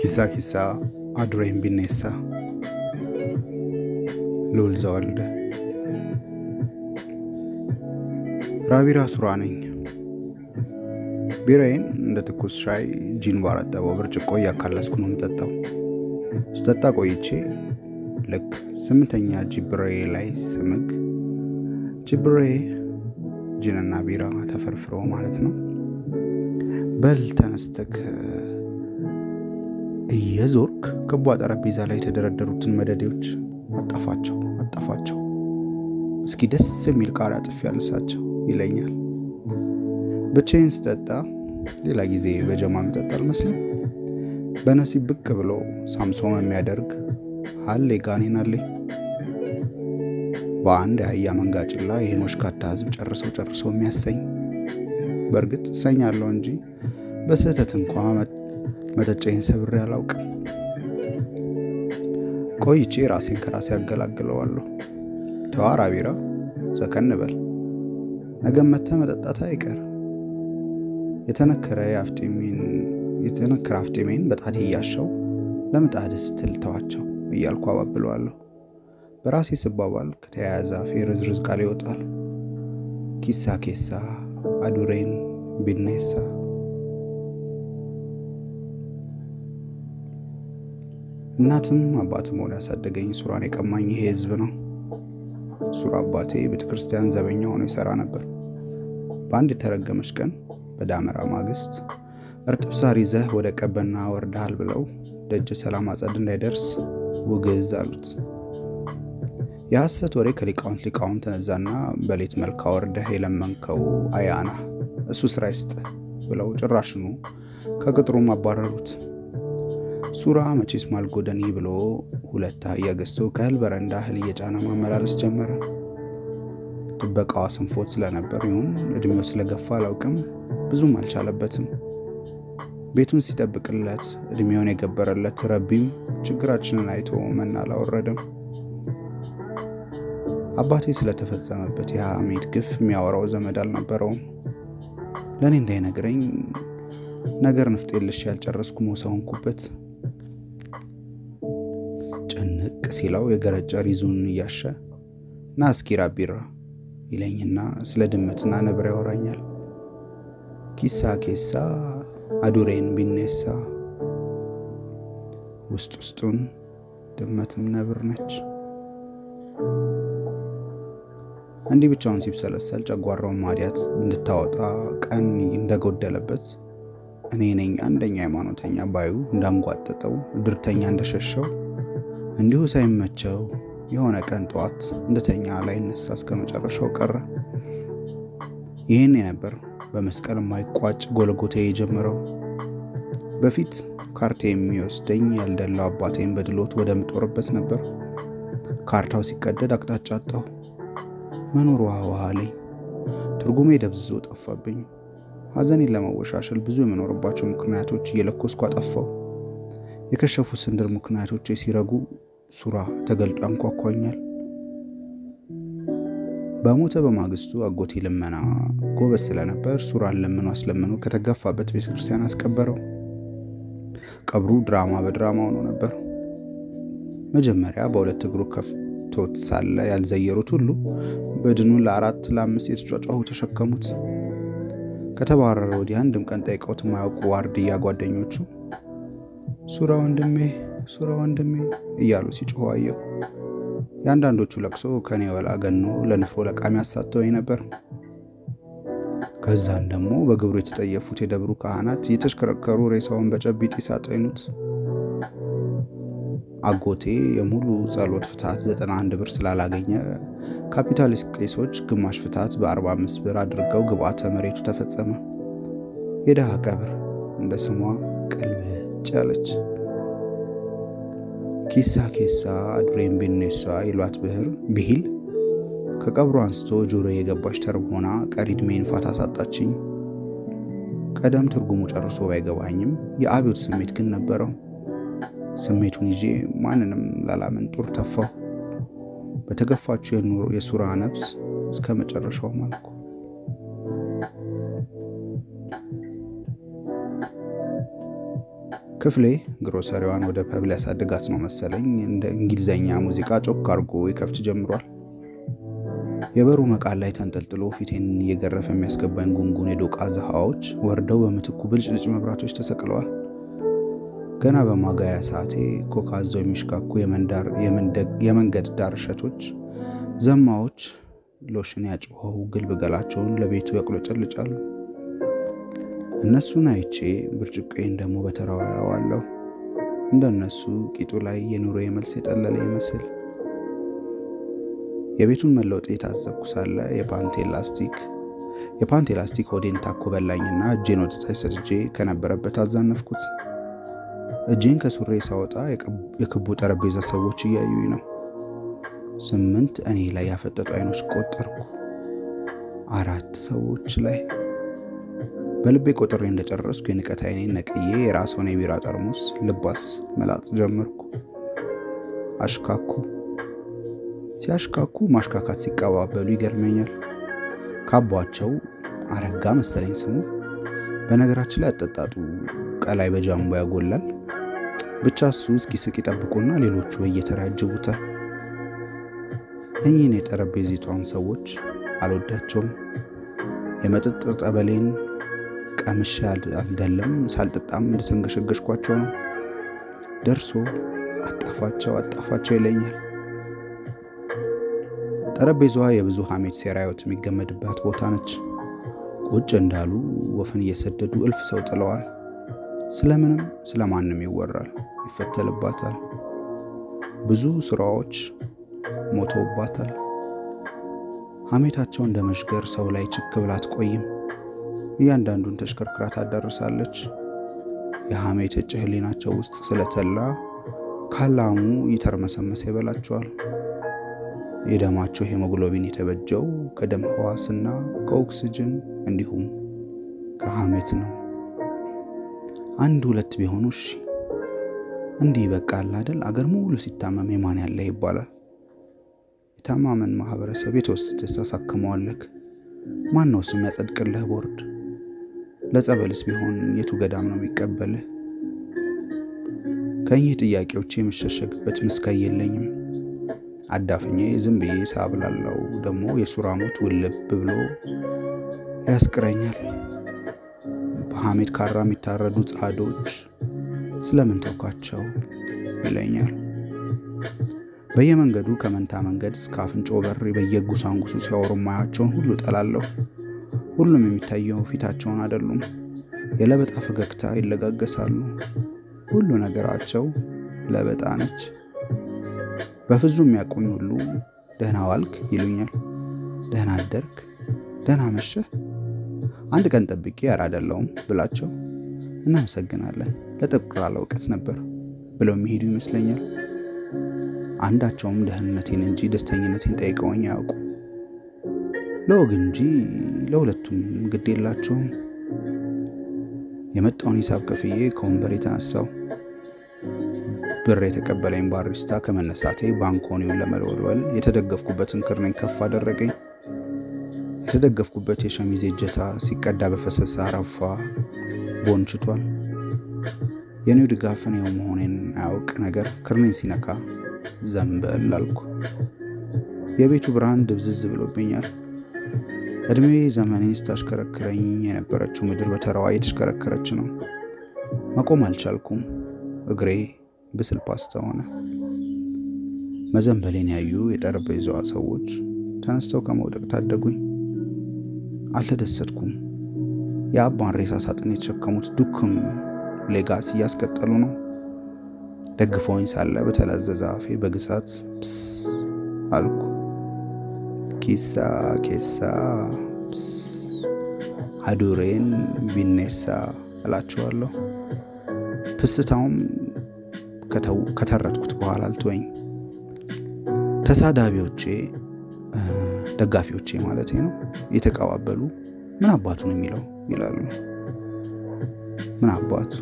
ኪሳ ኪሳ አዱሬን ቢኔሳ ልዑል ዘወልደ ራቢራ ሱራ ነኝ። ቢራዬን እንደ ትኩስ ሻይ ጂን ባረጠበው ብርጭቆ እያካለስኩ ነው የምጠጣው። ስጠጣ ቆይቼ ልክ ስምንተኛ ጂብሬ ላይ ስምግ ጂብሬ ጂንና ቢራ ተፈርፍሮ ማለት ነው። በል ተነስተክ እየዞርክ ክቧ ጠረጴዛ ላይ የተደረደሩትን መደዴዎች አጣፋቸው አጣፋቸው፣ እስኪ ደስ የሚል ቃሪያ ጥፊ ያልሳቸው ይለኛል። ብቻዬን ስጠጣ ሌላ ጊዜ በጀማ መጠጥ አልመስልም። በነሲብ ብቅ ብሎ ሳምሶም የሚያደርግ ሀሌ አለኝ። በአንድ የአህያ መንጋጭላ ይህን ወሽካታ ህዝብ ጨርሰው ጨርሰው የሚያሰኝ በእርግጥ እሰኛለሁ እንጂ በስህተት እንኳ መጠጫዬን ሰብሬ አላውቅም። ቆይቼ ራሴን ከራሴ ያገላግለዋለሁ። ተዋራ ቢራ ሰከን በል ነገም መተህ መጠጣት አይቀር። የተነከረ አፍጤሜን በጣቴ እያሻው ለምጣድ ስትል ተዋቸው እያልኩ አባብለዋለሁ። በራሴ ስባባል ከተያያዘ አፌ ርዝርዝ ቃል ይወጣል። ኪሳ ኬሳ አዱሬን ቢኔሳ እናትም አባትም ሆኖ ያሳደገኝ ሱራን የቀማኝ ይሄ ህዝብ ነው። ሱራ አባቴ ቤተ ክርስቲያን ዘበኛ ሆኖ ይሰራ ነበር። በአንድ የተረገመች ቀን በዳመራ ማግስት እርጥብ ሳር ይዘህ ወደ ቀበና ወርደሃል ብለው ደጀ ሰላም አጸድ እንዳይደርስ ውግዝ አሉት። የሐሰት ወሬ ከሊቃውንት ሊቃውንት ተነዛና በሌት መልካ ወርደህ የለመንከው አያና እሱ ስራ ይስጥ ብለው ጭራሽኑ ከቅጥሩም አባረሩት። ሱራ መቼስ ማልጎደኒ ብሎ ሁለት አህያ ገዝቶ ከእህል በረንዳ እህል እየጫነ ማመላለስ ጀመረ። ጥበቃዋ ስንፎት ስለነበር ይሁን እድሜው ስለገፋ አላውቅም፣ ብዙም አልቻለበትም። ቤቱን ሲጠብቅለት እድሜውን የገበረለት ረቢም ችግራችንን አይቶ መና አላወረደም። አባቴ ስለተፈጸመበት የሐሜት ግፍ የሚያወራው ዘመድ አልነበረውም። ለእኔ እንዳይነግረኝ ነገር ንፍጥ የለሽ ያልጨረስኩ ሞሰውንኩበት ጭንቅ ሲለው የገረጨ ሪዙን እያሸ ና እስኪ ራቢራ ይለኝና ስለ ድመትና ነብር ያወራኛል። ኪሳ ኬሳ አዱሬን ቢኔሳ ውስጥ ውስጡን ድመትም ነብር ነች። እንዲህ ብቻውን ሲብሰለሰል ጨጓራውን ማዲያት እንድታወጣ ቀን እንደጎደለበት እኔ ነኝ አንደኛ ሃይማኖተኛ ባዩ እንዳንጓጠጠው ድርተኛ እንደሸሸው እንዲሁ ሳይመቸው የሆነ ቀን ጠዋት እንደተኛ ላይነሳ እስከ መጨረሻው ቀረ። ይህን ነበር በመስቀል የማይቋጭ ጎልጎቴ የጀመረው። በፊት ካርታ የሚወስደኝ ያልደላው አባቴን በድሎት ወደ ምጦርበት ነበር። ካርታው ሲቀደድ አቅጣጫ አጣሁ። መኖር ውሃ ውሃ አለኝ። ትርጉሜ ደብዝዞ ጠፋብኝ። ሐዘኔን ለመወሻሸል ብዙ የምኖርባቸው ምክንያቶች እየለኮስኩ አጠፋው። የከሸፉ ስንድር ምክንያቶች ሲረጉ ሱራ ተገልጦ ያንኳኳኛል። በሞተ በማግስቱ አጎቴ ልመና ጎበዝ ስለነበር ሱራን ለምኖ አስለምኖ ከተገፋበት ቤተ ክርስቲያን አስቀበረው። ቀብሩ ድራማ በድራማ ሆኖ ነበር። መጀመሪያ በሁለት እግሩ ከፍቶት ሳለ ያልዘየሩት ሁሉ በድኑን ለአራት ለአምስት የተጫጫሁ ተሸከሙት። ከተባረረ ወዲህ አንድም ቀን ጠይቀውት የማያውቁ ዋርድያ ጓደኞቹ ሱራ ወንድሜ፣ ሱራ ወንድሜ እያሉ ሲጮሁ አየሁ። የአንዳንዶቹ ለቅሶ ከኔ ወላ ገኖ ለንፍሮ ለቃሚ አሳተወኝ ነበር። ከዛን ደግሞ በግብሩ የተጠየፉት የደብሩ ካህናት እየተሽከረከሩ ሬሳውን በጨቢጥ ሳጠኑት። አጎቴ የሙሉ ጸሎት ፍትሐት 91 ብር ስላላገኘ ካፒታሊስት ቄሶች ግማሽ ፍትሐት በ45 ብር አድርገው ግብአተ መሬቱ ተፈጸመ። የድሃ ቀብር እንደ ስሟ ቅልብጭ ያለች ኪሳ ኬሳ አዱሬን ቢኔሳ ይሏት ብህር ብሂል ከቀብሩ አንስቶ ጆሮ የገባች ተርቦና ቀሪ ዕድሜን ፋታ ሳጣችኝ። ቀደም ትርጉሙ ጨርሶ ባይገባኝም የአብዮት ስሜት ግን ነበረው። ስሜቱን ይዤ ማንንም ላላምን ጡር ተፋው። በተገፋችው የሱራ ነፍስ እስከ መጨረሻው ማልኩ። ክፍሌ ግሮሰሪዋን ወደ pub ሊያሳድጋት ነው መሰለኝ። እንደ እንግሊዘኛ ሙዚቃ ጮክ አድርጎ ይከፍት ጀምሯል። የበሩ መቃን ላይ ተንጠልጥሎ ፊቴን እየገረፈ የሚያስገባኝ ጉንጉን የዶቃ ዘሃዎች ወርደው በምትኩ ብልጭልጭ መብራቶች ተሰቅለዋል። ገና በማጋያ ሰዓቴ ኮካዘው የሚሽካኩ የመንገድ ዳር እሸቶች፣ ዘማዎች ሎሽን ያጮኸው ግልብ ገላቸውን ለቤቱ ያቁለጨልጫሉ። እነሱን አይቼ ብርጭቆዬን ደግሞ በተራው አየዋለሁ። እንደ እነሱ ቂጡ ላይ የኑሮ የመልስ የጠለለ ይመስል የቤቱን መለወጥ የታዘብኩ ሳለ የፓንቴ ላስቲክ የፓንቴ ላስቲክ ሆዴን ታኮ በላኝና እጄን ወደታች ሰድጄ ከነበረበት አዛነፍኩት። እጄን ከሱሬ ሳወጣ የክቡ ጠረጴዛ ሰዎች እያዩኝ ነው። ስምንት እኔ ላይ ያፈጠጡ አይኖች ቆጠርኩ። አራት ሰዎች ላይ በልቤ ቆጥሬ እንደጨረስኩ የንቀት አይኔን ነቅዬ የራስዎን የቢራ ጠርሙስ ልባስ መላጥ ጀመርኩ። አሽካኩ ሲያሽካኩ ማሽካካት ሲቀባበሉ ይገርመኛል። ካቧቸው አረጋ መሰለኝ ስሙ። በነገራችን ላይ አጠጣጡ ቀላይ በጃምቦ ያጎላል። ብቻ እሱ እስኪስቅ ይጠብቁና ሌሎቹ በየተራ ያጅቡታል። እኚህን የጠረጴዚቷን ሰዎች አልወዳቸውም። የመጠጥ ጠበሌን ቀምሼ አልደለም ሳልጠጣም እንደተንገሸገሽኳቸው ነው። ደርሶ አጣፋቸው አጣፋቸው ይለኛል። ጠረጴዛዋ የብዙ ሐሜት ሴራዮት የሚገመድባት ቦታ ነች። ቁጭ እንዳሉ ወፍን እየሰደዱ እልፍ ሰው ጥለዋል። ስለምንም ስለማንም ይወራል፣ ይፈተልባታል። ብዙ ስራዎች ሞተውባታል። ሐሜታቸው እንደ መሽገር ሰው ላይ ችክ ብላ አትቆይም። እያንዳንዱን ተሽከርክራ ታዳርሳለች። የሐሜት እጭ ህሊናቸው ውስጥ ስለተላ ካላሙ ይተርመሰመሰ ይበላቸዋል። የደማቸው ሄሞግሎቢን የተበጀው ከደም ህዋስና ከኦክስጅን እንዲሁም ከሐሜት ነው። አንድ ሁለት ቢሆኑ እሺ፣ እንዲህ ይበቃል አደል? አገር ሙሉ ሲታመም የማን ያለ ይባላል። የታማመን ማህበረሰብ የተወስድ ታሳክመዋለክ። ማን ነው ስም ያጸድቅልህ ቦርድ? ለጸበልስ ቢሆን የቱ ገዳም ነው የሚቀበልህ? ከእኚህ ጥያቄዎች የምሸሸግበት ምስካይ የለኝም። አዳፍኜ ዝም ብዬ ሳብላላው ደግሞ የሱራሞት ውልብ ብሎ ያስቅረኛል። በሐሜት ካራ የሚታረዱ ጻዶች ስለምን ተውካቸው ይለኛል። በየመንገዱ ከመንታ መንገድ እስከ አፍንጮ በር በየጉሳንጉሱ ሲያወሩ ማያቸውን ሁሉ ጠላለሁ። ሁሉም የሚታየው ፊታቸውን አይደሉም። የለበጣ ፈገግታ ይለጋገሳሉ። ሁሉ ነገራቸው ለበጣ ነች። በፍዙ የሚያቆኝ ሁሉ ደህና ዋልክ ይሉኛል። ደህና አደርክ፣ ደህና መሸህ፣ አንድ ቀን ጠብቄ ያር አይደለሁም ብላቸው እናመሰግናለን ለጠቅላላ እውቀት ነበር ብለው የሚሄዱ ይመስለኛል። አንዳቸውም ደህንነቴን እንጂ ደስተኝነቴን ጠይቀውኝ አያውቁ። ለወግ እንጂ ለሁለቱም ግድ የላቸውም። የመጣውን ሂሳብ ከፍዬ ከወንበር የተነሳው ብር የተቀበለኝ ባሪስታ ከመነሳቴ ባንኮኒውን ለመወልወል የተደገፍኩበትን ክርኔን ከፍ አደረገኝ። የተደገፍኩበት የሸሚዜ እጀታ ሲቀዳ በፈሰሰ አረፋ ቦንችቷል። የኔው ድጋፍ እኔው መሆኔን አያውቅ ነገር ክርኔን ሲነካ ዘንበል አልኩ። የቤቱ ብርሃን ድብዝዝ ብሎብኛል። እድሜ ዘመኔ ስታሽከረክረኝ የነበረችው ምድር በተራዋ የተሽከረከረች ነው። መቆም አልቻልኩም። እግሬ ብስል ፓስታ ሆነ። መዘንበሌን ያዩ የጠረጴዛዋ ሰዎች ተነስተው ከመውደቅ ታደጉኝ። አልተደሰትኩም። የአባን ሬሳ ሳጥን የተሸከሙት ዱክም legacy እያስቀጠሉ ነው። ደግፈውኝ ሳለ በተለዘዘ አፌ በግሳት ፕስ አልኩ። ኪሳ ኬሳ አዱሬን ቢኔሳ እላቸዋለሁ። ፕስታውም ከተረትኩት በኋላ አልተወኝ። ተሳዳቢዎቼ ደጋፊዎቼ ማለት ነው የተቀባበሉ ምን አባቱ ነው የሚለው ይላሉ። ምን አባቱ